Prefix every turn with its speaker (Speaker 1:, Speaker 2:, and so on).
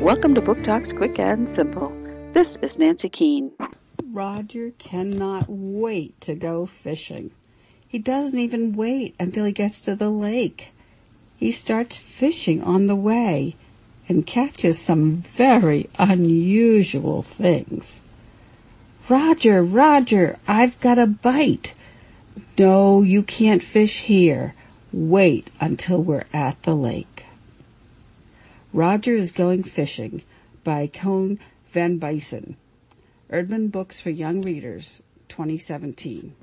Speaker 1: Welcome to Book Talks Quick and Simple. This is Nancy Keane.
Speaker 2: Roger cannot wait to go fishing. He doesn't even wait until he gets to the lake. He starts fishing on the way and catches some very unusual things. Roger, Roger, I've got a bite. No, you can't fish here. Wait until we're at the lake. Roger is Going Fishing by Koen Van Biesen. Erdman Books for Young Readers, 2017.